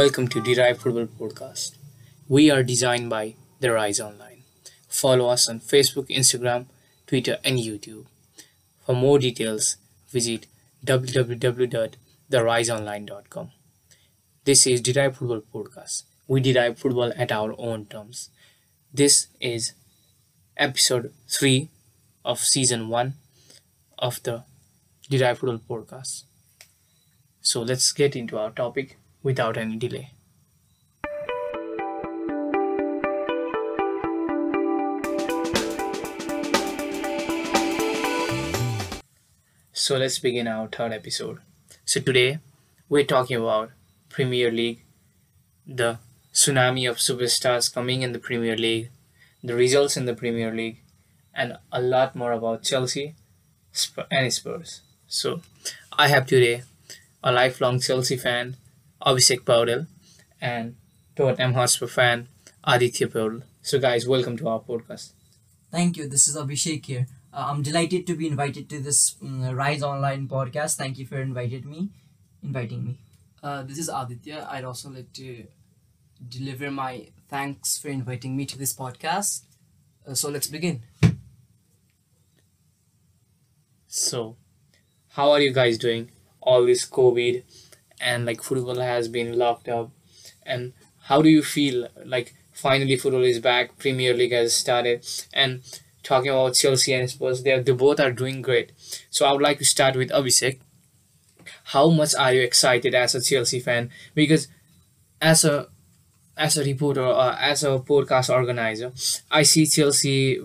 Welcome to Derive Football Podcast. We are designed by The Rise Online. Follow us on Facebook, Instagram, Twitter, and YouTube. For more details, visit www.theriseonline.com. This is Derive Football Podcast. We derive football at our own terms. This is episode 3 of season 1 of the Derive Football Podcast. So let's get into our topic without any delay. So let's begin our third episode. So today we're talking about Premier League, the tsunami of superstars coming in the Premier League, the results in the Premier League, and a lot more about Chelsea and Spurs. So I have today a lifelong Chelsea fan, Abhishek Paudel, and Tottenham Hotspur fan, Aditya Paudel. So guys, welcome to our podcast. Thank you. This is Abhishek here. Uh, I'm delighted to be invited to this um, Rise Online podcast. Thank you for invited me, inviting me. Uh, this is Aditya. I'd also like to deliver my thanks for inviting me to this podcast. Uh, so let's begin. So, how are you guys doing? All this COVID and like football has been locked up, and how do you feel? Like finally football is back, Premier League has started, and talking about Chelsea and Spurs, they, are, they both are doing great. So I would like to start with Abhishek. How much are you excited as a Chelsea fan? Because as a as a reporter or as a podcast organizer, I see Chelsea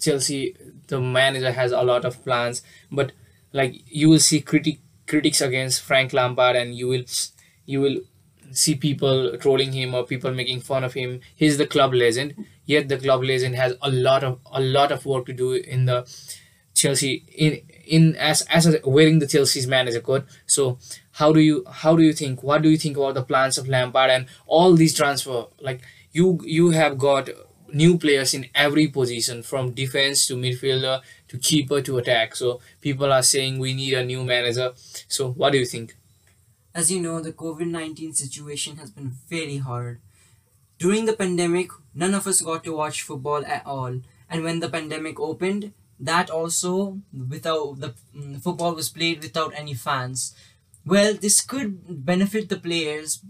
Chelsea the manager has a lot of plans, but like you will see critic critics against Frank Lampard and you will you will see people trolling him or people making fun of him. He's the club legend, yet the club legend has a lot of a lot of work to do in the Chelsea in in as as a, wearing the Chelsea's manager coat. So how do you how do you think what do you think about the plans of Lampard and all these transfer like you you have got new players in every position from defense to midfielder to keeper to attack. So people are saying we need a new manager. So what do you think? As you know, the COVID 19 situation has been very hard. During the pandemic, none of us got to watch football at all. And when the pandemic opened, that also without the mm, football was played without any fans. Well, this could benefit the players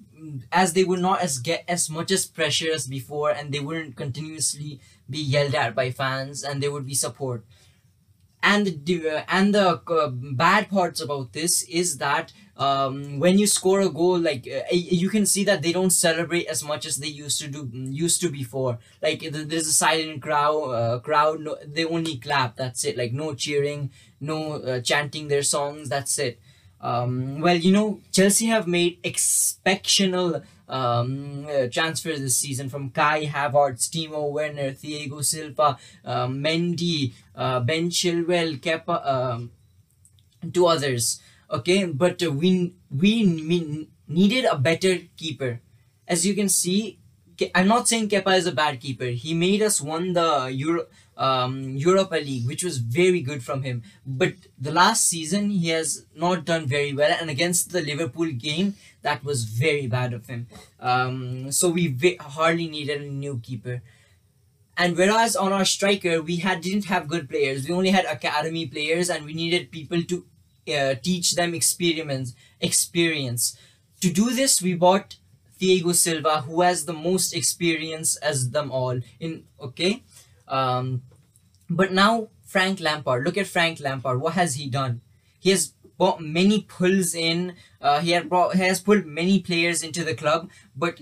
as they would not as get as much as pressure as before and they wouldn't continuously be yelled at by fans and there would be support. And the and the uh, bad parts about this is that um, when you score a goal like uh, you can see that they don't celebrate as much as they used to do used to before. Like there's a silent crowd uh, crowd no, they only clap that's it. Like no cheering no uh, chanting their songs that's it um, well you know chelsea have made exceptional um, uh, transfers this season from Kai Havertz, Timo Werner, Thiago Silva, uh, Mendy, uh, Ben Chilwell, Kepa, um, others. Okay, but we, we we needed a better keeper. As you can see, I'm not saying Kepa is a bad keeper. He made us won the Euro um, Europa League, which was very good from him. But the last season, he has not done very well. And against the Liverpool game, that was very bad of him. Um, so we hardly needed a new keeper. And whereas on our striker, we had didn't have good players. We only had academy players, and we needed people to uh, teach them experiments, experience. To do this, we bought Thiago Silva, who has the most experience as them all. In okay, um, but now Frank Lampard, look at Frank Lampard. What has he done? He has brought many pulls in. Uh, he, brought, has pulled many players into the club. But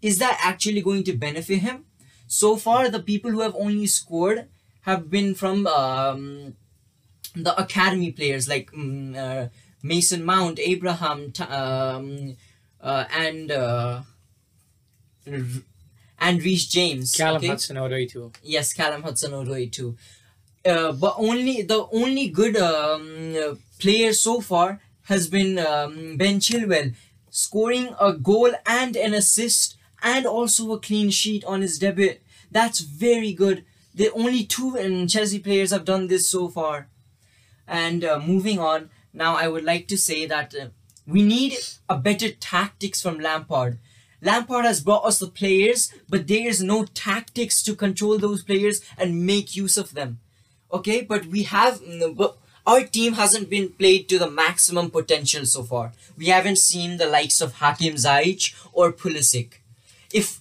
is that actually going to benefit him? So far, the people who have only scored have been from um, the academy players like um, uh, Mason Mount, Abraham, um, uh, and uh, and Reece James. Callum okay? Hudson-Odoi too. Yes, Callum Hudson-Odoi too. Uh, but only the only good um, player so far has been um, Ben Chilwell, scoring a goal and an assist and also a clean sheet on his debut. That's very good. The only two um, Chelsea players have done this so far. And uh, moving on, now I would like to say that uh, we need a better tactics from Lampard Lampard has brought us the players, but there is no tactics to control those players and make use of them. Okay, but we have, mm, our team hasn't been played to the maximum potential so far. We haven't seen the likes of Hakim Ziyech or Pulisic. If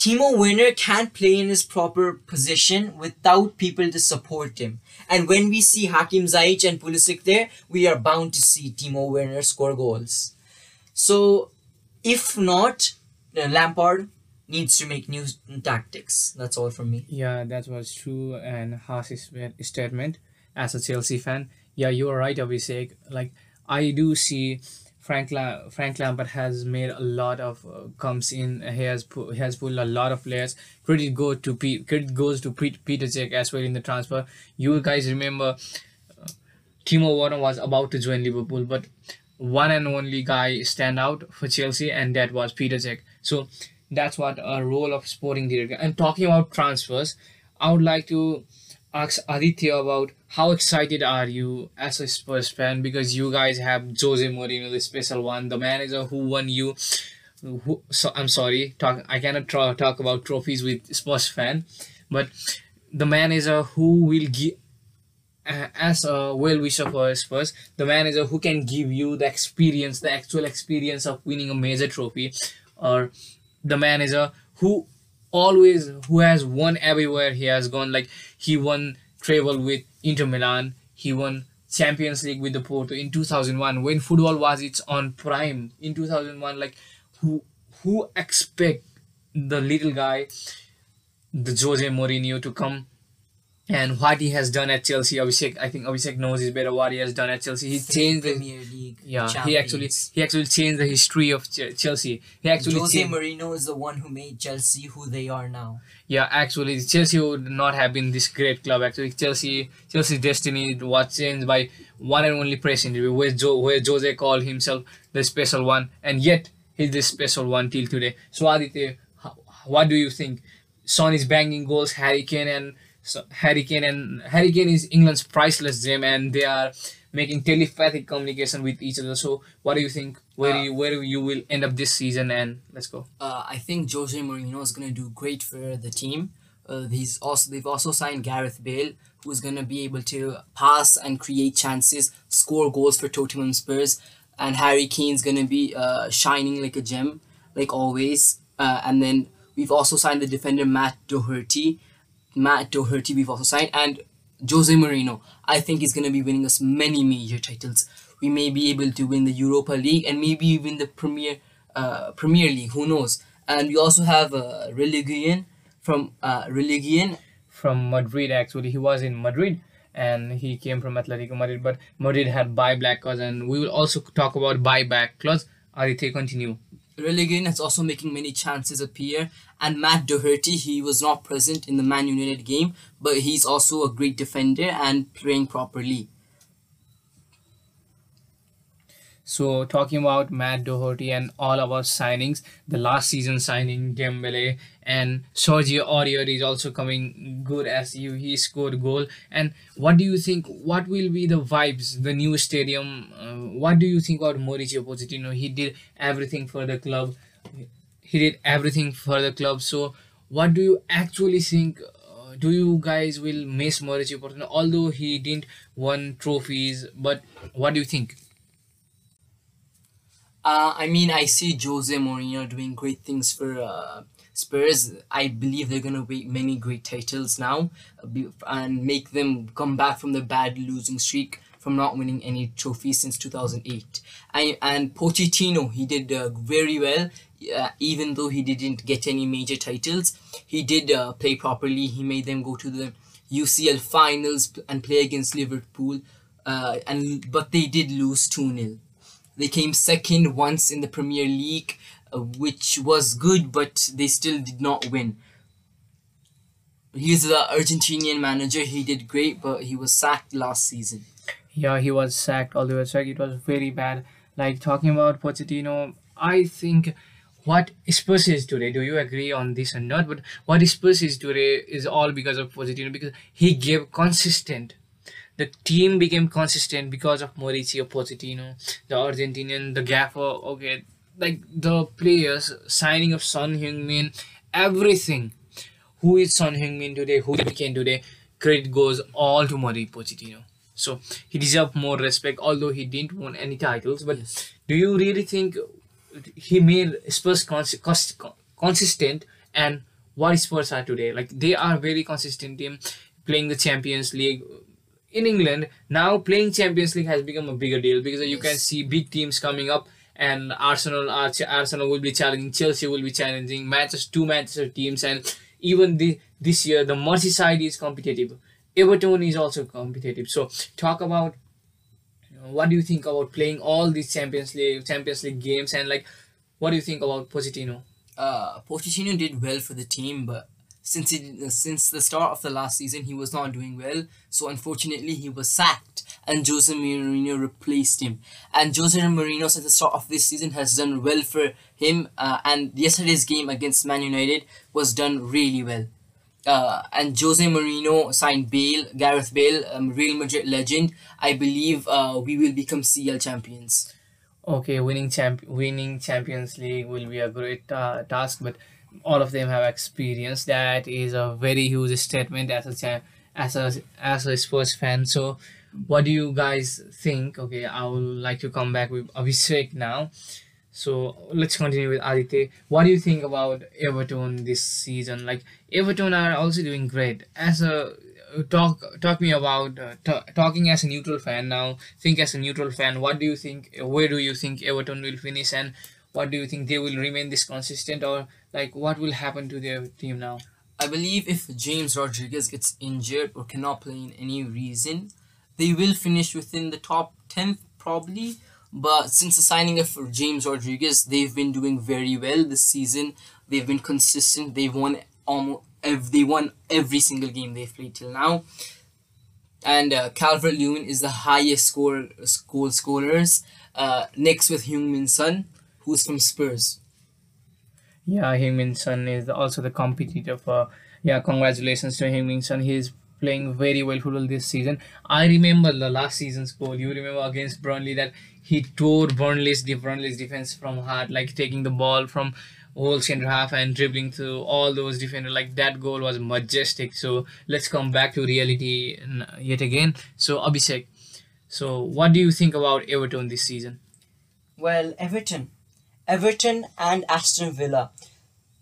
Timo Werner can't play in his proper position without people to support him. And when we see Hakim Ziyech and Pulisic there, we are bound to see Timo Werner score goals. So, if not, Lampard needs to make new tactics. That's all from me. Yeah, that was true and harsh statement as a Chelsea fan. Yeah, you are right, Abhishek. Like I do see Frank La- Frank Lampard has made a lot of uh, comes in. He has pu- he has pulled a lot of players. Credit go to P- credit goes to P- Peter Cech as well in the transfer. You guys remember uh, Timo Werner was about to join Liverpool, but one and only guy stand out for Chelsea, and that was Peter Cech. So that's what a role of sporting director. And talking about transfers, I would like to ask Aditya about how excited are you as a Spurs fan because you guys have Jose Mourinho, the special one, the manager who won you. Who, so I'm sorry, talk. I cannot tra- talk about trophies with Spurs fan, but the manager who will give. Uh, as a well wisher for Spurs, the manager who can give you the experience, the actual experience of winning a major trophy, or the manager who always who has won everywhere he has gone. Like he won treble with Inter Milan. He won Champions League with the Porto in 2001 when football was its on prime in 2001 like who who expect the little guy the Jose Mourinho to come and what he has done at Chelsea Abhishek I think Abhishek knows is better what he has done at Chelsea he changed the Premier League. yeah he actually he actually changed the history of Ch- Chelsea he actually Jose changed, Mourinho is the one who made Chelsea who they are now. Yeah, actually, Chelsea would not have been this great club. Actually, Chelsea, Chelsea's destiny was changed by one and only press interview, where Joe, where Jose called himself the special one, and yet he's the special one till today. So, Aditya, what do you think? Son is banging goals. Harry Kane and so, Harry Kane and Harry Kane is England's priceless gem, and they are making telepathic communication with each other. So, what do you think? Where Uh, you where you will end up this season? And let's go. Uh, I think Jose Mourinho is gonna do great for the team. Uh, he's also they've also signed Gareth Bale, who's gonna be able to pass and create chances, score goals for Tottenham Spurs, and Harry Kane's gonna be uh, shining like a gem, like always. Uh, and then we've also signed the defender Matt Doherty. Matt Doherty we've also signed, and Jose Mourinho. I think he's gonna be winning us many major titles. We may be able to win the Europa League and maybe even the Premier uh, Premier League. Who knows? And we also have uh, Reguilón from uh, Reguilón. from Madrid actually. He was in Madrid and he came from Atletico Madrid, but Madrid had buyback clause, and we will also talk about buyback clause. Aditya, continue. Reguilón is also making many chances appear. And Matt Doherty, he was not present in the Man United game, but he's also a great defender and playing properly. So talking about Matt Doherty and all our signings, the last season signing Dembele and Sergio Aurier is also coming good as you he scored goal. And what do you think? What will be the vibes? The new stadium. Uh, what do you think about Mauricio Pochettino? He did everything for the club. He did everything for the club. So what do you actually think? Uh, do you guys will miss Mauricio Pochettino? Although he didn't won trophies, but what do you think? Uh, I mean, I see Jose Mourinho doing great things for uh, Spurs. I believe they're gonna win many great titles now, uh, and make them come back from the bad losing streak from not winning any trophies since two thousand eight. I and Pochettino, he did uh, very well. Uh, even though he didn't get any major titles, he did uh, play properly. He made them go to the UCL finals and play against Liverpool. Uh, and but they did lose two 0 they came second once in the Premier League, uh, which was good, but they still did not win. He's the Argentinian manager. He did great, but he was sacked last season. Yeah, he was sacked all the way. It was very bad. Like talking about Pochettino, I think what Spurs is today. Do you agree on this or not? But what Spurs is today is all because of Pochettino because he gave consistent. The team became consistent because of Mauricio Pochettino, the Argentinian, the gaffer. Okay, like the players signing of Son Heung-min, everything. Who is Son Heung-min today? Who Kane today? Credit goes all to Mauricio Pochettino. So he deserves more respect, although he didn't win any titles. But Yes. do you really think he made Spurs cons- cons- consistent and what Spurs are today? Like they are very consistent team playing the Champions League in England. Now playing Champions League has become a bigger deal because you can see big teams coming up. And Arsenal, are Arsenal will be challenging. Chelsea will be challenging. Manchester, two Manchester teams, and even the this year the Merseyside is competitive. Everton is also competitive. So talk about what do you think about playing all these Champions League Champions League games and like what do you think about Pochettino? uh, Pochettino did well for the team, but since it, since the start of the last season, he was not doing well. So unfortunately, he was sacked, and Jose Mourinho replaced him. And Jose Mourinho, since the start of this season, has done well for him. Uh, and yesterday's game against Man United was done really well. Uh, and Jose Mourinho signed Bale, Gareth Bale, um, Real Madrid legend. I believe uh, we will become CL champions. Okay, winning champ winning Champions League will be a great uh, task, but all of them have experience. That is a very huge statement as a cha- as a as a Spurs fan. So, what do you guys think? Okay, I would like to come back with Abhishek now. So let's continue with Aditya. What do you think about Everton this season? Like Everton are also doing great. As a talk talk me about uh, ta talking as a neutral fan now. Think as a neutral fan. What do you think? Where do you think Everton will finish, and what do you think they will remain this consistent, or like what will happen to their team now? I believe if James Rodriguez gets injured or cannot play in any reason, they will finish within the top 10th probably. But since the signing of James Rodriguez, they've been doing very well this season. They've been consistent. They've won almost they won every single game they've played till now. And uh, Calvert Lewin is the highest score goal scorers, uh, next with Heung-Min Son, who's from Spurs. Yeah, Heung-min Son is also the competitor for. Yeah, congratulations to Heung-min Son. He's playing very well football this season. I remember the last season's goal. You remember against Burnley that he tore Burnley's Burnley's defense from heart, like taking the ball from whole center half and dribbling through all those defenders. Like that goal was majestic. So let's come back to reality yet again. So Abhishek, so what do you think about Everton this season? Well, Everton. Everton and Aston Villa.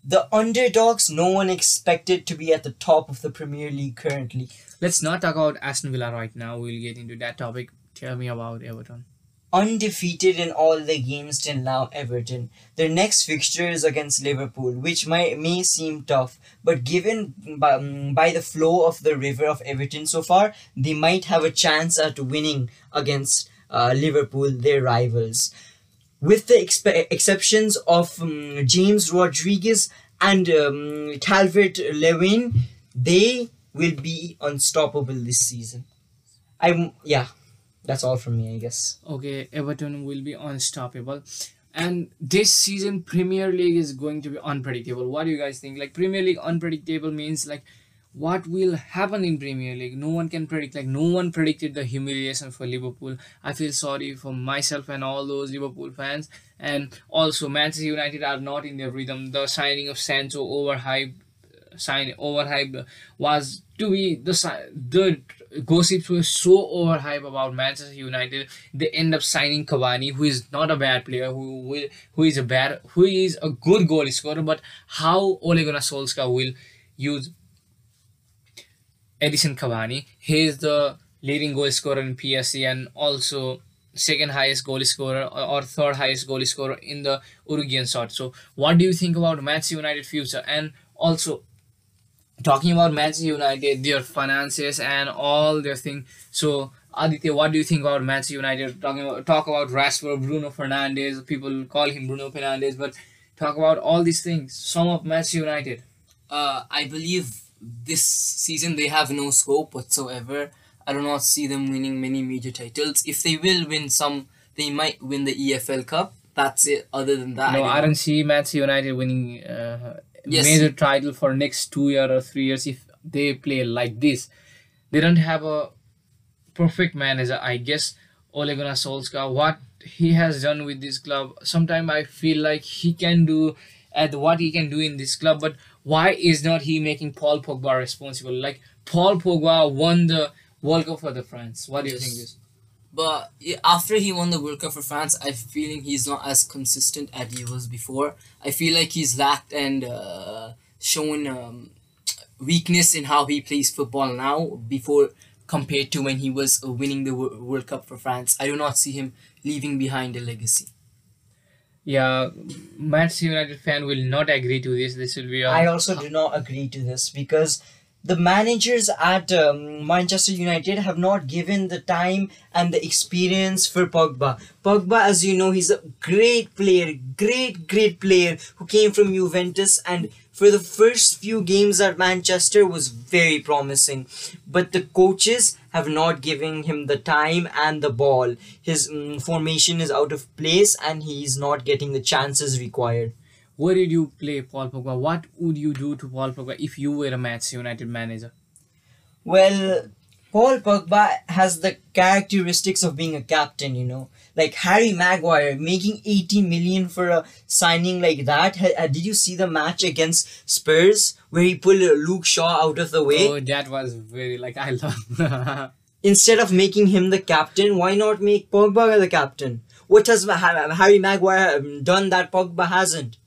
The underdogs no one expected to be at the top of the Premier League currently. Let's not talk about Aston Villa right now. We'll get into that topic. Tell me about Everton. Undefeated in all the games till now, Everton. Their next fixture is against Liverpool, which might, may seem tough, but given by, um, by the flow of the river of Everton so far, they might have a chance at winning against uh, Liverpool, their rivals. With the exceptions of um, James Rodriguez and um, Calvert Lewin, they will be unstoppable this season. I'm yeah, that's all from me, I guess. Okay, Everton will be unstoppable. And this season, Premier League is going to be unpredictable. What do you guys think? Like, Premier League unpredictable means like what will happen in Premier League? No one can predict. Like, no one predicted the humiliation for Liverpool. I feel sorry for myself and all those Liverpool fans. And also, Manchester United are not in their rhythm. The signing of Sancho overhyped uh, sign overhyped was to be the the gossips were so overhyped about Manchester United. They end up signing Cavani, who is not a bad player, who will who is a bad who is a good goal scorer. But how Ole Gunnar will use Edison Cavani? He is the leading goal scorer in PSG and also second highest goal scorer or, third highest goal scorer in the Uruguayan side. So, what do you think about Manchester United future? And also, talking about Manchester United, their finances and all their thing. So, Aditya, what do you think about Manchester United? Talking about talk about Rashford, Bruno Fernandes. People call him Bruno Fernandes, but talk about all these things. Some of Manchester United. Uh, I believe this season they have no scope whatsoever. I do not see them winning many major titles. If they will win some, they might win the EFL Cup. That's it. Other than that, no, I don't don't see Manchester United winning uh, Yes. major title for next two year or three years if they play like this. They don't have a perfect manager. I guess Ole Gunnar Solskjaer. What he has done with this club, sometimes I feel like he can do at what he can do in this club, but why is not he making Paul Pogba responsible? Like Paul Pogba won the World Cup for the France. What do you think is? But after he won the World Cup for France, I feeling he's not as consistent as he was before. I feel like he's lacked and uh, shown um, weakness in how he plays football now before compared to when he was winning the World Cup for France. I do not see him leaving behind a legacy. Yeah, Manchester United fan will not agree to this. This will be I also do not agree to this because the managers at um, Manchester United have not given the time and the experience for Pogba. Pogba, as you know, he's a great player, great, great player who came from Juventus and for the first few games at Manchester was very promising. But the coaches have not given him the time and the ball. His mm, formation is out of place and he's not getting the chances required. Where did you play Paul Pogba? What would you do to Paul Pogba if you were a Manchester United manager? Well, Paul Pogba has the characteristics of being a captain, you know. Like Harry Maguire making 80 million for a signing like that. Did you see the match against Spurs where he pulled Luke Shaw out of the way? Oh, that was very like I love. Instead of making him the captain, why not make Pogba the captain? What has Harry Maguire um, done that Pogba hasn't?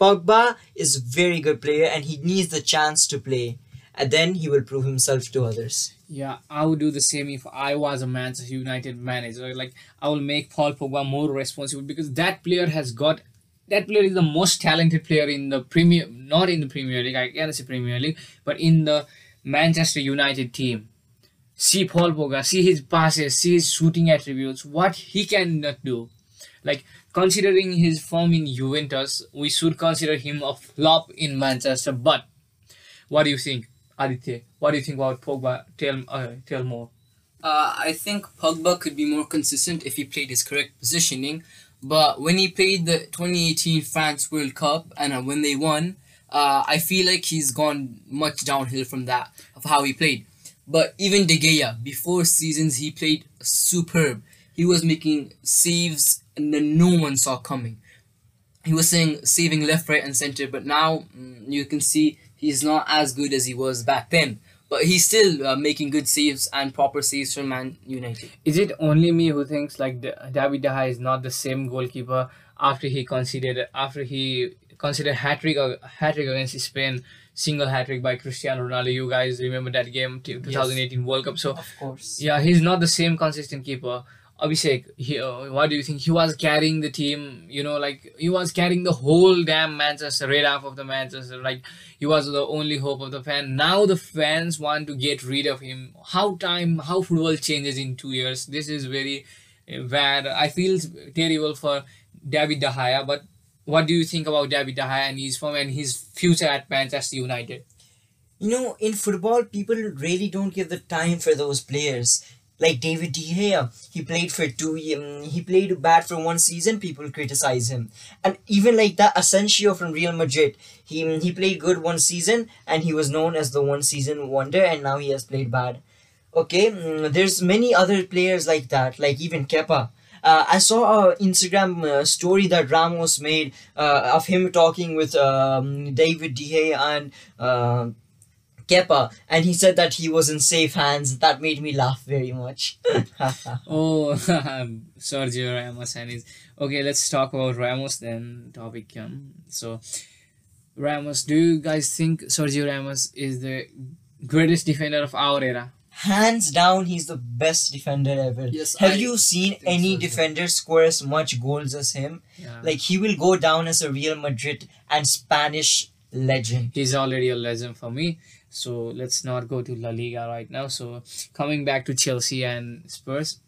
Pogba is a very good player and he needs the chance to play. And then he will prove himself to others. Yeah, I would do the same if I was a Manchester United manager. Like I will make Paul Pogba more responsible because that player has got that player is the most talented player in the Premier not in the Premier League, I can't say Premier League, but in the Manchester United team. See Paul Pogba, see his passes, see his shooting attributes, what he cannot do. Like considering his form in Juventus, we should consider him a flop in Manchester. But what do you think, Aditya? What do you think about Pogba? Tell uh, tell more. Uh, I think Pogba could be more consistent if he played his correct positioning. But when he played the 2018 France World Cup and uh, when they won, uh, I feel like he's gone much downhill from that of how he played. But even De Gea, before seasons, he played superb. He was making saves and then no one saw coming. He was saying saving left, right, and center, but now mm, you can see he's not as good as he was back then. But he's still uh, making good saves and proper saves for Man United. Is it only me who thinks like the, David De Gea is not the same goalkeeper after he conceded after he considered hat trick hat trick against Spain, single hat trick by Cristiano Ronaldo. You guys remember that game, t- 2018 World Cup. So Of course. yeah, he's not the same consistent keeper. Abhishek, he, uh, what do you think? He was carrying the team, you know, like he was carrying the whole damn Manchester, red half of the Manchester. Like he was the only hope of the fan. Now the fans want to get rid of him. How time, how football changes in two years. This is very uh, bad. I feel terrible for David De Gea. But what do you think about David De Gea and his form and his future at Manchester United? You know, in football, people really don't give the time for those players. Like David De Gea, he played for two. Um, he played bad for one season. People criticize him, and even like that Asensio from Real Madrid, he um, he played good one season, and he was known as the one season wonder, and now he has played bad. Okay, mm, there's many other players like that, like even Kepa. Uh, I saw a Instagram uh, story that Ramos made uh, of him talking with um, David De Gea and. Kepa, and he said that he was in safe hands. That made me laugh very much. Oh, Sergio Ramos and his. Okay, let's talk about Ramos then. Topic um. So, Ramos, do you guys think Sergio Ramos is the greatest defender of our era? Hands down, he's the best defender ever. Yes, Have I you seen any so, yeah. defender score as much goals as him? Yeah. Like he will go down as a Real Madrid and Spanish legend. he's already a legend for me. So let's not go to La Liga right now. So coming back to Chelsea and Spurs.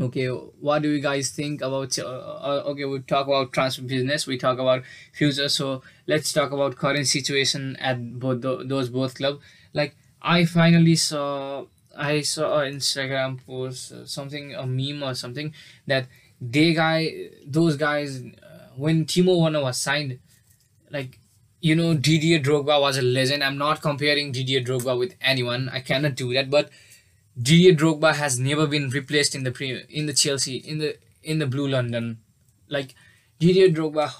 Okay, what do you guys think about? Uh, okay, we talk about transfer business. We talk about future. So let's talk about current situation at both tho- those both club. Like I finally saw, I saw an Instagram post, uh, something a meme or something that they guy, those guys, uh, when Timo Werner was signed, like you know Didier Drogba was a legend. I'm not comparing Didier Drogba with anyone. I cannot do that. But Didier Drogba has never been replaced in the pre- in the Chelsea in the in the Blue London. Like Didier Drogba,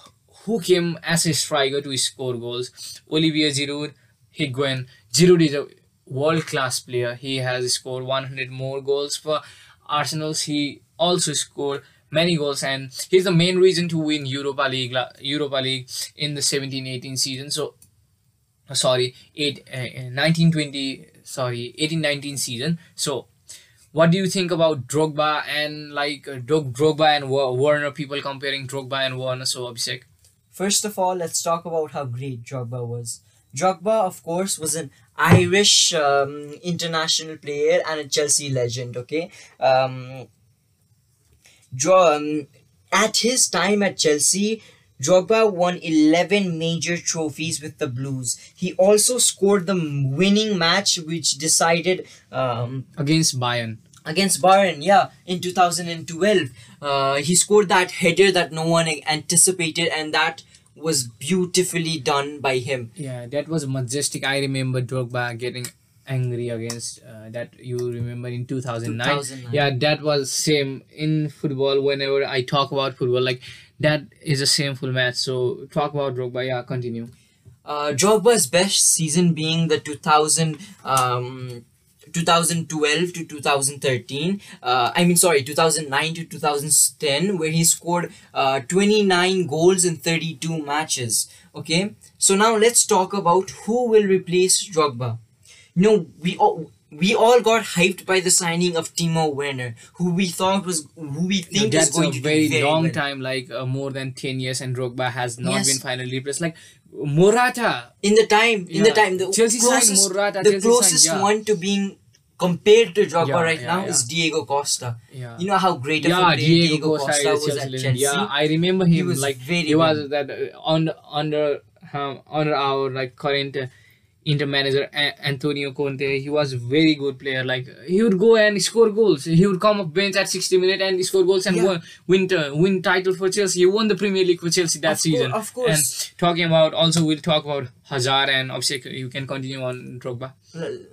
who came as a striker to score goals. Olivier Giroud, Higuain. Giroud is a world class player. He has scored 100 more goals for Arsenal. He also scored many goals and he's the main reason to win Europa League Europa League in the 17-18 season. So sorry, 8 uh, 1920 sorry 18-19 season. So what do you think about Drogba and like uh, Drog- Drogba and Werner? People comparing Drogba and Werner. So Abhishek. First of all, let's talk about how great Drogba was. Drogba, of course, was an Irish um, international player and a Chelsea legend. Okay, um, um, at his time at Chelsea, Drogba won 11 major trophies with the Blues. He also scored the winning match which decided um, against Bayern. against Bayern, yeah, in 2012. Uh, he scored that header that no one anticipated, and that was beautifully done by him. Yeah, that was majestic. I remember Drogba getting angry against uh, that you remember in 2009. 2009. Yeah, that was same in football. Whenever I talk about football, like that is a shameful match. So talk about Drogba. Yeah, continue. Uh, Drogba's best season being the 2000, um, 2012 to 2013. Uh, I mean, sorry, 2009 to 2010, where he scored uh, 29 goals in 32 matches. Okay, so now let's talk about who will replace Drogba. You know, we all. We all got hyped by the signing of Timo Werner, who we thought was, who we think is That's going a to very, very long well. time, like uh, more than 10 years, and Drogba has not Yes. been finally replaced. Like Morata, in the time in the time the Chelsea signed closest, Morata, the Chelsea closest signed, yeah. one to being compared to Drogba Yeah, right yeah, now yeah. is Diego Costa yeah. you know how great of a player Diego, Diego, Costa, Costa, was Chelsea at. Chelsea Yeah, I remember him. was like very he was that uh, under under um, under our like current uh, Inter manager A- Antonio Conte. He was very good player. Like he would go and score goals. He would come off bench at 60 minutes and score goals and Yeah. win win, uh, win title for Chelsea. He won the Premier League for Chelsea that Of season. of course. And talking about also we'll talk about Hazard and Abhishek. You can continue on Drogba.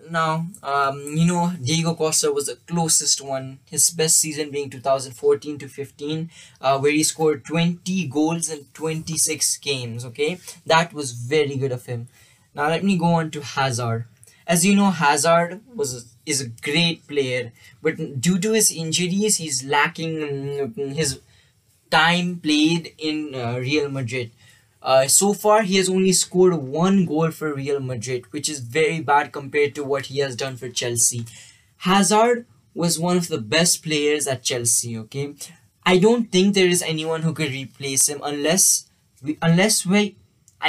Now um, you know Diego Costa was the closest one his best season being 2014 to 15 uh, where he scored 20 goals in 26 games okay that was very good of him now let me go on to Hazard as you know Hazard was is a great player but due to his injuries he's lacking mm, his time played in uh, Real Madrid. Uh, so far, he has only scored one goal for Real Madrid, which is very bad compared to what he has done for Chelsea. Hazard was one of the best players at Chelsea. Okay, I don't think there is anyone who could replace him unless we unless we.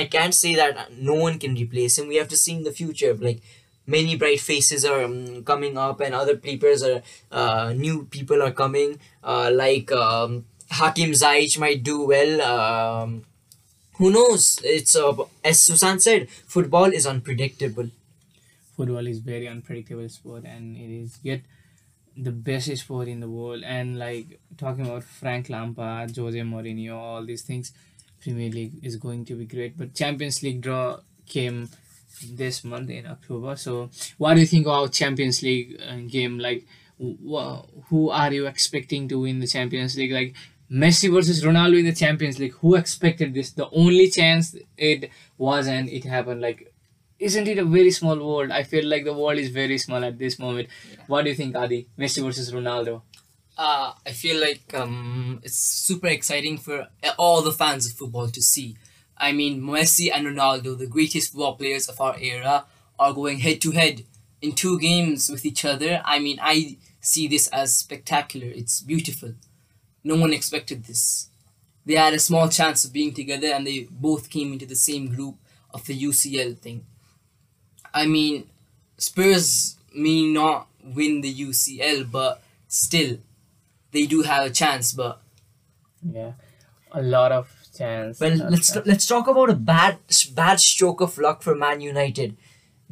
I can't say that no one can replace him. We have to see in the future. Like many bright faces are um, coming up, and other players are uh, new people are coming. Uh, like um, Hakim Ziyech might do well. Um, who knows? It's uh, as Susan said, football is unpredictable. football is very unpredictable sport and it is yet the best sport in the world and like talking about Frank Lampard, Jose Mourinho, all these things, Premier League is going to be great. But Champions League draw came this month in October. So what do you think about Champions League uh, game? Like wh- who are you expecting to win the Champions League? Like Messi versus Ronaldo in the Champions League. Who expected this? The only chance it was and it happened. Like isn't it a very small world? I feel like the world is very small at this moment. What do you think, Adi? Messi versus Ronaldo. Uh, I feel like um, it's super exciting for all the fans of football to see. I mean, Messi and Ronaldo, the greatest football players of our era, are going head to head in two games with each other. I mean, I see this as spectacular. It's beautiful. No one expected this. They had a small chance of being together, and they both came into the same group of the UCL thing. I mean, Spurs may not win the UCL, but still, they do have a chance. But Yeah, a lot of chance. Well, let's chance. let's talk about a bad bad stroke of luck for Man United.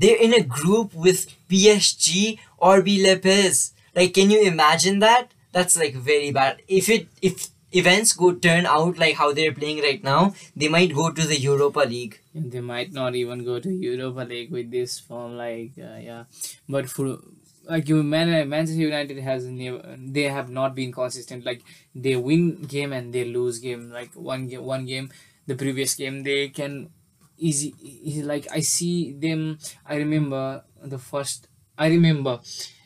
They're in a group with PSG RB Leipzig. Like, can you imagine that? That's like very bad. If it if events go turn out like how they're playing right now, they might go to the Europa League. they might not even go to Europa League with this form. Like, uh, yeah, but for like you Man Manchester United has never they have not been consistent. Like they win game and they lose game. Like one game one game the previous game they can easy, easy like I see them I remember the first I remember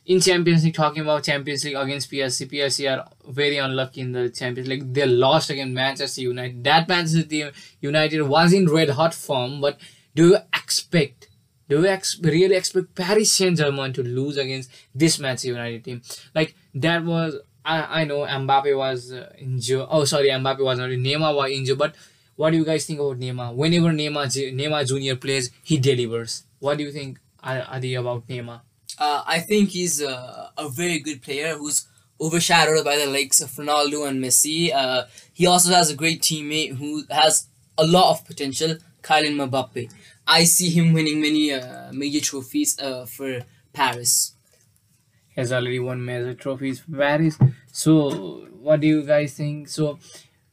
in Champions League talking about Champions League against PSG. PSG are very unlucky in the Champions League. They lost against Manchester United. That Manchester United was in red hot form, but do you expect do we ex- really expect Paris Saint Germain to lose against this Manchester United team? Like that was I, I know Mbappe was uh, injured. Oh sorry, Mbappe was not. Neymar was injured, but what do you guys think about Neymar? Whenever Neymar Neymar Junior plays, he delivers. What do you think, Adi, about Neymar? Uh, I think he's a, a very good player who's overshadowed by the likes of Ronaldo and Messi. Uh, he also has a great teammate who has a lot of potential, Kylian Mbappe. I see him winning many uh, major trophies uh, for Paris. He has already won major trophies for Paris. So, what do you guys think? So,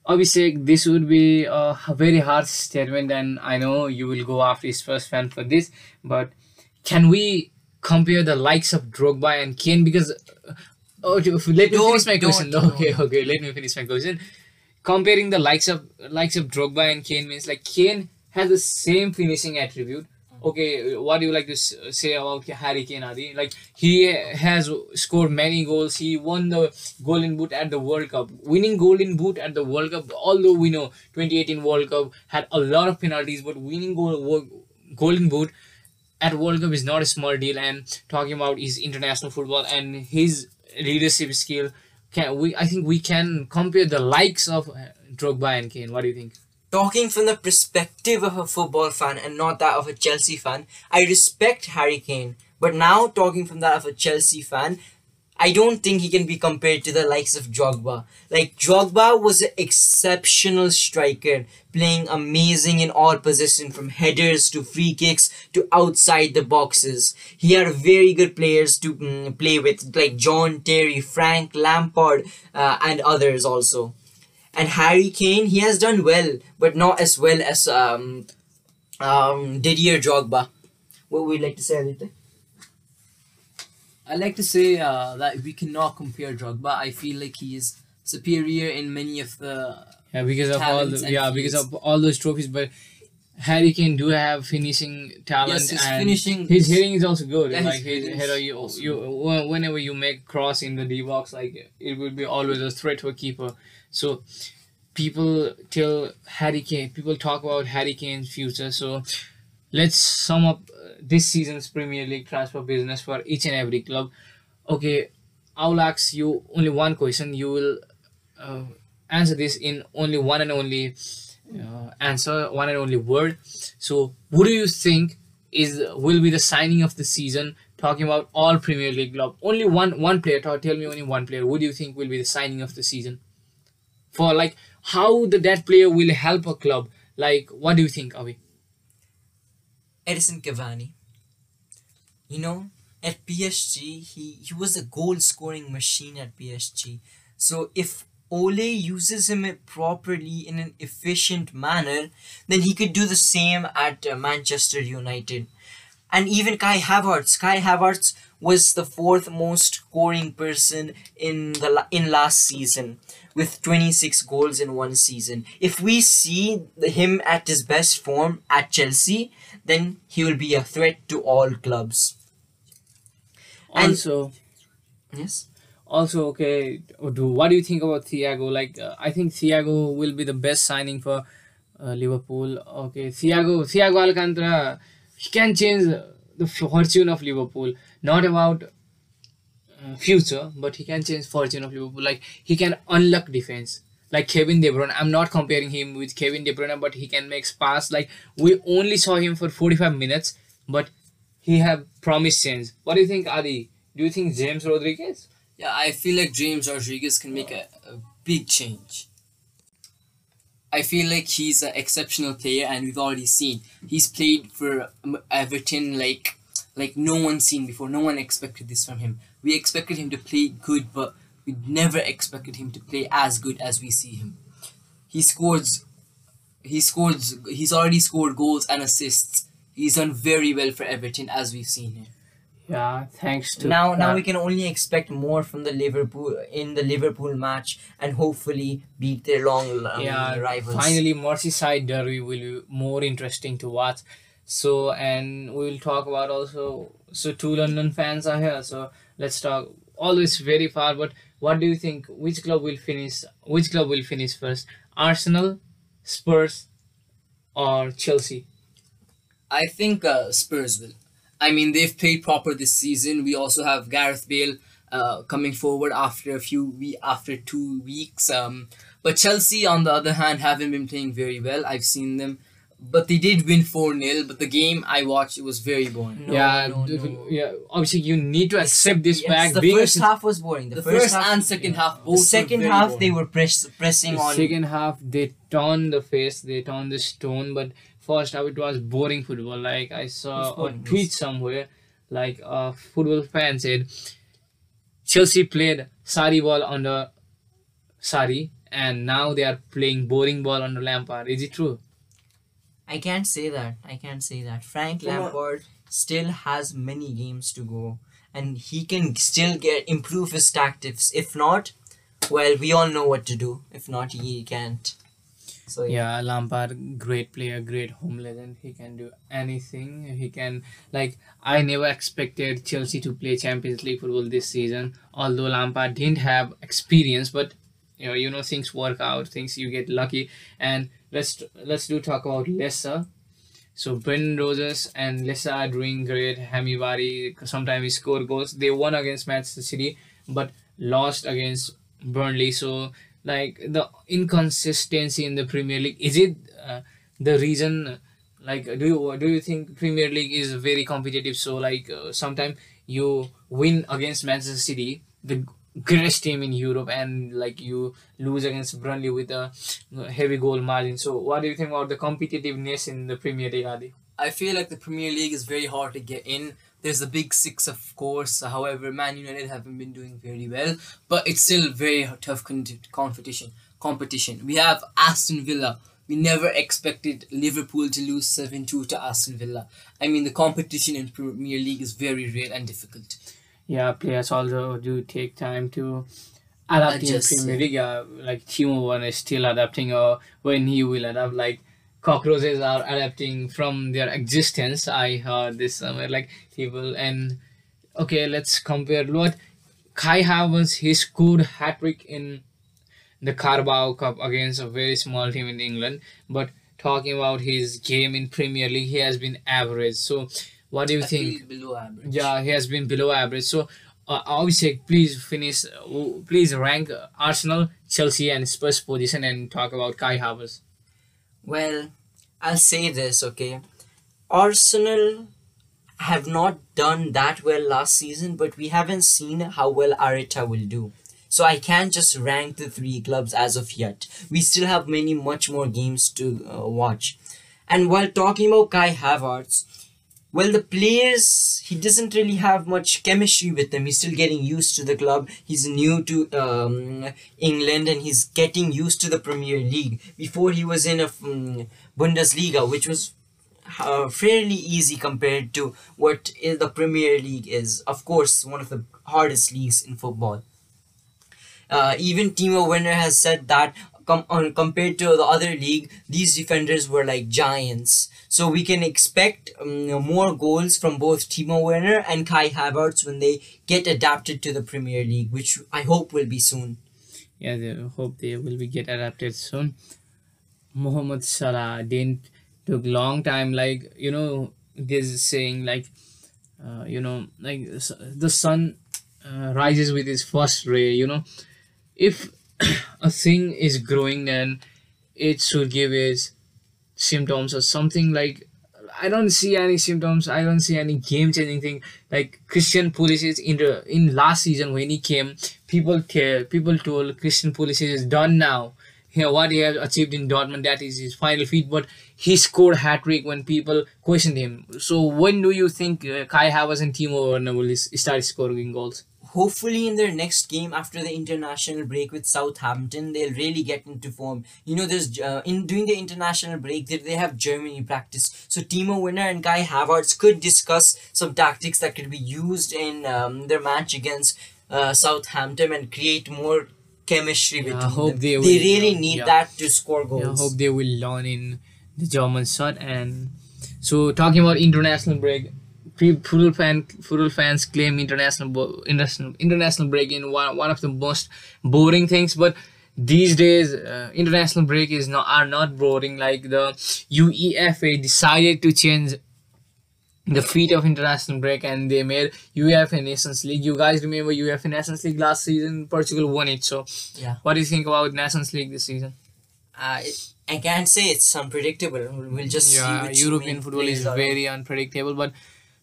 obviously, this would be a very harsh statement, and I know you will go after his first fan for this. But can we compare the likes of Drogba and Kane because oh, let me don't, finish my question. Don't, okay, okay, let me finish my question. Comparing the likes of likes of Drogba and Kane means like Kane has the same finishing attribute. Okay, what do you like to say about Harry Kane, Adi? Like he has scored many goals. He won the Golden Boot at the World Cup. Winning Golden Boot at the World Cup, although we know 2018 World Cup had a lot of penalties, but winning goal, Golden Boot at World Cup is not a small deal. And talking about his international football and his leadership skill, can we? I think we can compare the likes of Drogba and Kane. What do you think? Talking from the perspective of a football fan and not that of a Chelsea fan, I respect Harry Kane. But now, talking from that of a Chelsea fan, I don't think he can be compared to the likes of Drogba. Like Drogba was an exceptional striker, playing amazing in all positions from headers to free kicks to outside the boxes. He had very good players to mm, play with like John Terry, Frank Lampard uh, and others also. And Harry Kane, he has done well, but not as well as um, um, Didier Drogba. What would you like to say, anything? I like to say uh, that we cannot compare Drogba. I feel like he is superior in many of the yeah because of all the, yeah because of all those trophies. But Harry Kane do have finishing talent yes, his and finishing his hitting is also good. Yeah, like his header, you you whenever you make cross in the D box, like it will be always a threat for keeper. So people tell Harry Kane, people talk about Harry Kane's future. So let's sum up this season's Premier League transfer business for each and every club. Okay, I will ask you only one question. You will uh, answer this in only one and only uh, answer, one and only word. So, what do you think is will be the signing of the season? Talking about all Premier League club, only one one player. Tell me only one player. What do you think will be the signing of the season? For like how the that player will help a club. Like, what do you think, Avi? Edison Cavani. You know, at PSG, he, he was a goal scoring machine at PSG. So if Ole uses him properly in an efficient manner, then he could do the same at uh, Manchester United. And even Kai Havertz. Kai Havertz was the fourth most scoring person in the in last season with 26 goals in one season. If we see him at his best form at Chelsea, then he will be a threat to all clubs. Also, and, yes. Also, okay, what do you think about Thiago? Like, uh, I think Thiago will be the best signing for uh, Liverpool. Okay, Thiago, Thiago Alcantara, he can change the fortune of Liverpool. Not about uh, future, but he can change fortune of Liverpool. Like he can unlock defense. Like Kevin De Bruyne, I'm not comparing him with Kevin De Bruyne, but he can make pass. Like we only saw him for 45 minutes, but he have promised change. What do you think, Adi? Do you think James Rodriguez? Yeah, I feel like James Rodriguez can make a, a big change. I feel like he's an exceptional player, and we've already seen he's played for Everton like like no one seen before. No one expected this from him. We expected him to play good, but we never expected him to play as good as we see him. He scores. He scores. He's already scored goals and assists. He's done very well for Everton as we've seen him. Yeah, thanks to now now we can only expect more from the Liverpool in the Liverpool match and hopefully beat their long um, yeah rivals. finally merseyside derby will be more interesting to watch. So and we will talk about also so two london fans are here so let's talk. Always very far but what do you think? Which club will finish which club will finish first? Arsenal spurs or chelsea? I think uh, Spurs will. I mean, they've played proper this season. We also have Gareth Bale uh, coming forward after a few we after two weeks. Um, but Chelsea, on the other hand, haven't been playing very well. I've seen them, but they did win four 0 But the game I watched, it was very boring. No, yeah no, no. yeah obviously you need to accept this Yes, fact the being a first half was boring. The, The, first, first, half, and second half both. the were second very half boring. they were press, pressing The on. second half they turned the face, they turned the stone, but first half it was boring football. Like I saw a boring, tweet somewhere, like a football fan said, Chelsea played Sarri ball under Sarri, and now they are playing boring ball under Lampard. Is it true? I can't say that. I can't say that. Frank Come on. Lampard still has many games to go, and he can still get improve his tactics. If not, well, we all know what to do. If not, he can't. So yeah. Yeah, Lampard, great player, great home legend. He can do anything. He can like I never expected Chelsea to play Champions League football this season. Although Lampard didn't have experience, but you know, you know things work out. Things you get lucky. And let's let's do talk about Leicester. So Brendan Rodgers and Leicester are doing great. Jamie Vardy sometimes he score goals. They won against Manchester City, but lost against Burnley. So like the inconsistency in the Premier League is it uh, the reason? Like do you do you think Premier League is very competitive? So like uh, sometimes you win against Manchester City, the greatest team in Europe, and like you lose against Burnley with a heavy goal margin. So what do you think about the competitiveness in the Premier League, Adi? I feel like the Premier League is very hard to get in. There's the big six, of course. However, Man United haven't been doing very well, but it's still very tough competition. Competition. We have Aston Villa. We never expected Liverpool to lose seven two to Aston Villa. I mean, the competition in Premier League is very real and difficult. Yeah, players also do take time to adapt in Adjust, Premier. League. Uh, like Timo Werner is still adapting, or when he will adapt. Like cockroaches are adapting from their existence. I heard this somewhere. Like people and okay, let's compare. What Kai Havertz he scored hat trick in the Carabao Cup against a very small team in England, but talking about his game in Premier League, he has been average. So, what do you I think? below average. Yeah, he has been below average. So, uh, obviously, please finish. Uh, please rank Arsenal, Chelsea, and Spurs position, and talk about Kai Havertz. Well, I'll say this, okay? Arsenal have not done that well last season, but we haven't seen how well Arteta will do. So I can't just rank the three clubs as of yet. We still have many, much more games to uh, watch. And while talking about Kai Havertz, well, the players, he doesn't really have much chemistry with them. He's still getting used to the club. He's new to um, England and he's getting used to the Premier League. Before he was in a um, Bundesliga, which was uh, fairly easy compared to what the Premier League is. Of course, one of the hardest leagues in football. Uh, even Timo Werner has said that com- on, compared to the other league, these defenders were like giants. So we can expect um, more goals from both Timo Werner and Kai Havertz when they get adapted to the Premier League, which I hope will be soon. Yeah, they hope they will be get adapted soon. Mohamed Salah didn't took long time. Like you know, this saying like, uh, you know, like the sun uh, rises with its first ray. You know, if a thing is growing, then it should give its symptoms or something like. I don't see any symptoms. I don't see any game changing thing. Like Christian Pulisic in the in last season when he came, people care. People told Christian Pulisic is done now. Here, what he has achieved in Dortmund, that is his final feat. But he scored hat trick when people questioned him. So when do you think uh, Kai Havertz and Timo Werner will start scoring goals? hopefully in their next game after the international break with Southampton, they'll really get into form. You know, there's uh, in during the international break they, they have Germany practice, so Timo Werner and Kai Havertz could discuss some tactics that could be used in um, their match against uh, Southampton and create more chemistry Yeah, I between hope them. they They, will, really uh, need yeah. that to score Yeah, I goals. hope they will learn in the German shot. And so, talking about international break, football fan football fans claim international international international break in one, one of the most boring things, but these days uh, international break is not are not boring. Like the UEFA decided to change the feet of international break and they made UEFA Nations League. You guys remember UEFA Nations League last season? Portugal won it. So, Yeah. what do you think about Nations League this season? Uh, it, I can't say it's unpredictable. We'll just see. yeah which european football is very unpredictable but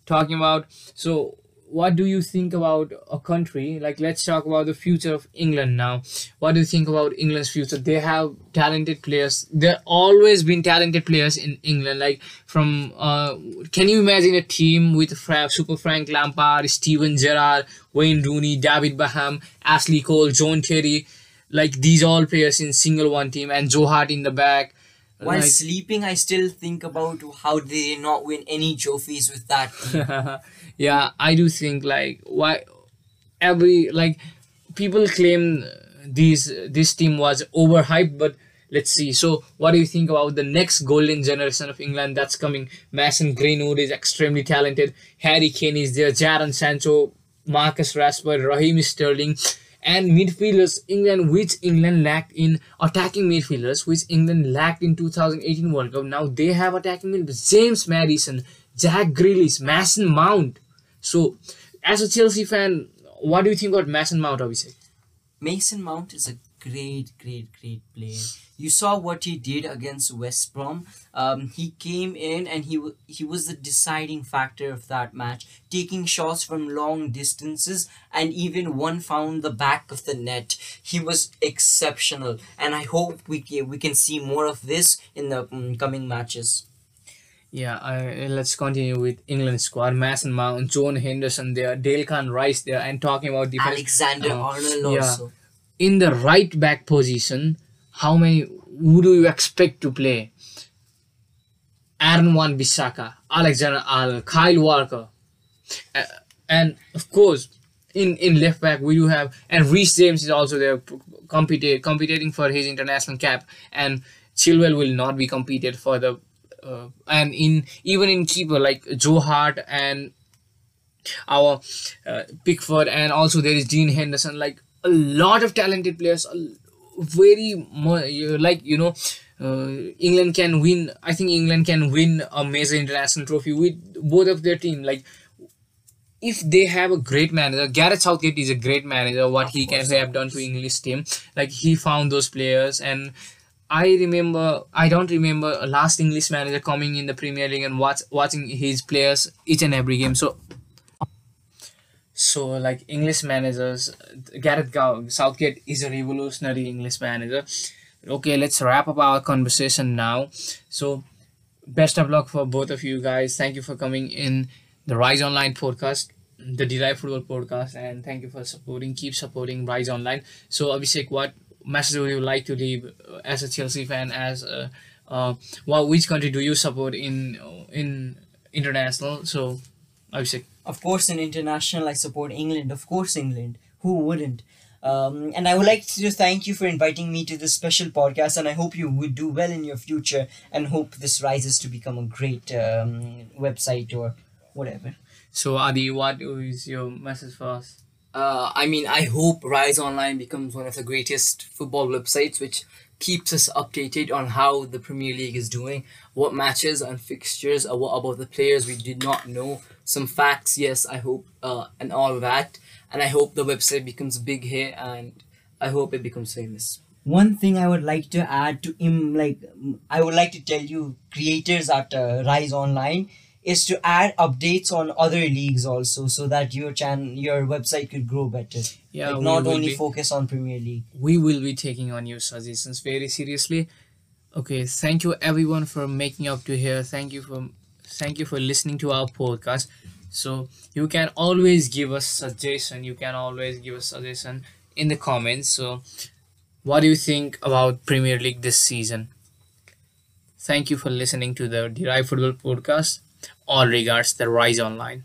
talking about so what do you think about a country? Like let's talk about the future of england now. What do you think about england's future? They have talented players. There always been talented players in england. Like from uh, can you imagine a team with Fra- super frank lampard steven gerrard wayne rooney david beckham ashley cole john terry? Like these all players in single one team and joe hart in the back. While like- sleeping, I still think about how they not win any trophies with that team. yeah i do think like why every like people claim these this team was overhyped but let's see. So what do you think about the next golden generation of england that's coming? Mason greenwood is extremely talented. Harry kane is there. Jadon sancho marcus rashford raheem sterling and midfielders england which england lacked in attacking midfielders which england lacked in 2018 world cup. Now they have attacking midfielders james maddison jack grealish mason mount so as a chelsea fan what do you think about mason mount obviously Mason Mount is a great, great, great player. You saw what he did against West Brom. Um, he came in and he w- he was the deciding factor of that match, taking shots from long distances and even one found the back of the net. He was exceptional, and I hope we can, we can see more of this in the um, coming matches. Yeah, uh, let's continue with England squad. Mason Mount, John Henderson there, Declan Rice there, and talking about defense. Alexander uh, Arnold yeah. also. In the right back position, how many who do you expect to play? Aaron Wan Bissaka, Alexander Arnold, Kyle Walker, uh, and of course, in, in left back we do have and Reece James is also there compete, competing for his international cap and Chilwell will not be competed for the uh, and in even in keeper like Joe Hart and our uh, Pickford and also there is Dean Henderson like a lot of talented players very like you know uh, England can win I think England can win a major international trophy with both of their team like if they have a great manager, Gareth Southgate is a great manager. What he can have done to English team, like he found those players, and I remember I don't remember a last English manager coming in the Premier League and watch watching his players each and every game. So, so like English managers, Gareth Southgate is a revolutionary English manager. Okay, let's wrap up our conversation now. So, best of luck for both of you guys. Thank you for coming in the Rise Online podcast, the Derived Football podcast, and thank you for supporting. Keep supporting Rise Online. So, Abhishek, what message would you like to leave as a Chelsea fan? As a, uh, well, which country do you support in in international? So, Abhishek. Of course, in international, I support England. Of course, England. Who wouldn't? Um, and I would like to thank you for inviting me to this special podcast, and I hope you would do well in your future, and hope this rises to become a great um, website or whatever. So, Adi, what is your message for us? Uh, I mean, I hope Rise Online becomes one of the greatest football websites, which keeps us updated on how the Premier League is doing, what matches and fixtures, uh, what about the players we did not know, some facts, yes, I hope, uh, and all that. And I hope the website becomes big here, and I hope it becomes famous. One thing I would like to add to him, like I would like to tell you creators at uh, Rise Online is to add updates on other leagues also so that your chan your website could grow better. Yeah, like not only be- focus on Premier League. we will be taking on your suggestions very seriously. Okay thank you everyone for making up to here. Thank you for thank you for listening to our podcast. So you can always give us suggestion you can always give us suggestion in the comments. So what do you think about premier league this season? Thank you for listening to the derived football podcast all regards, The Rise Online.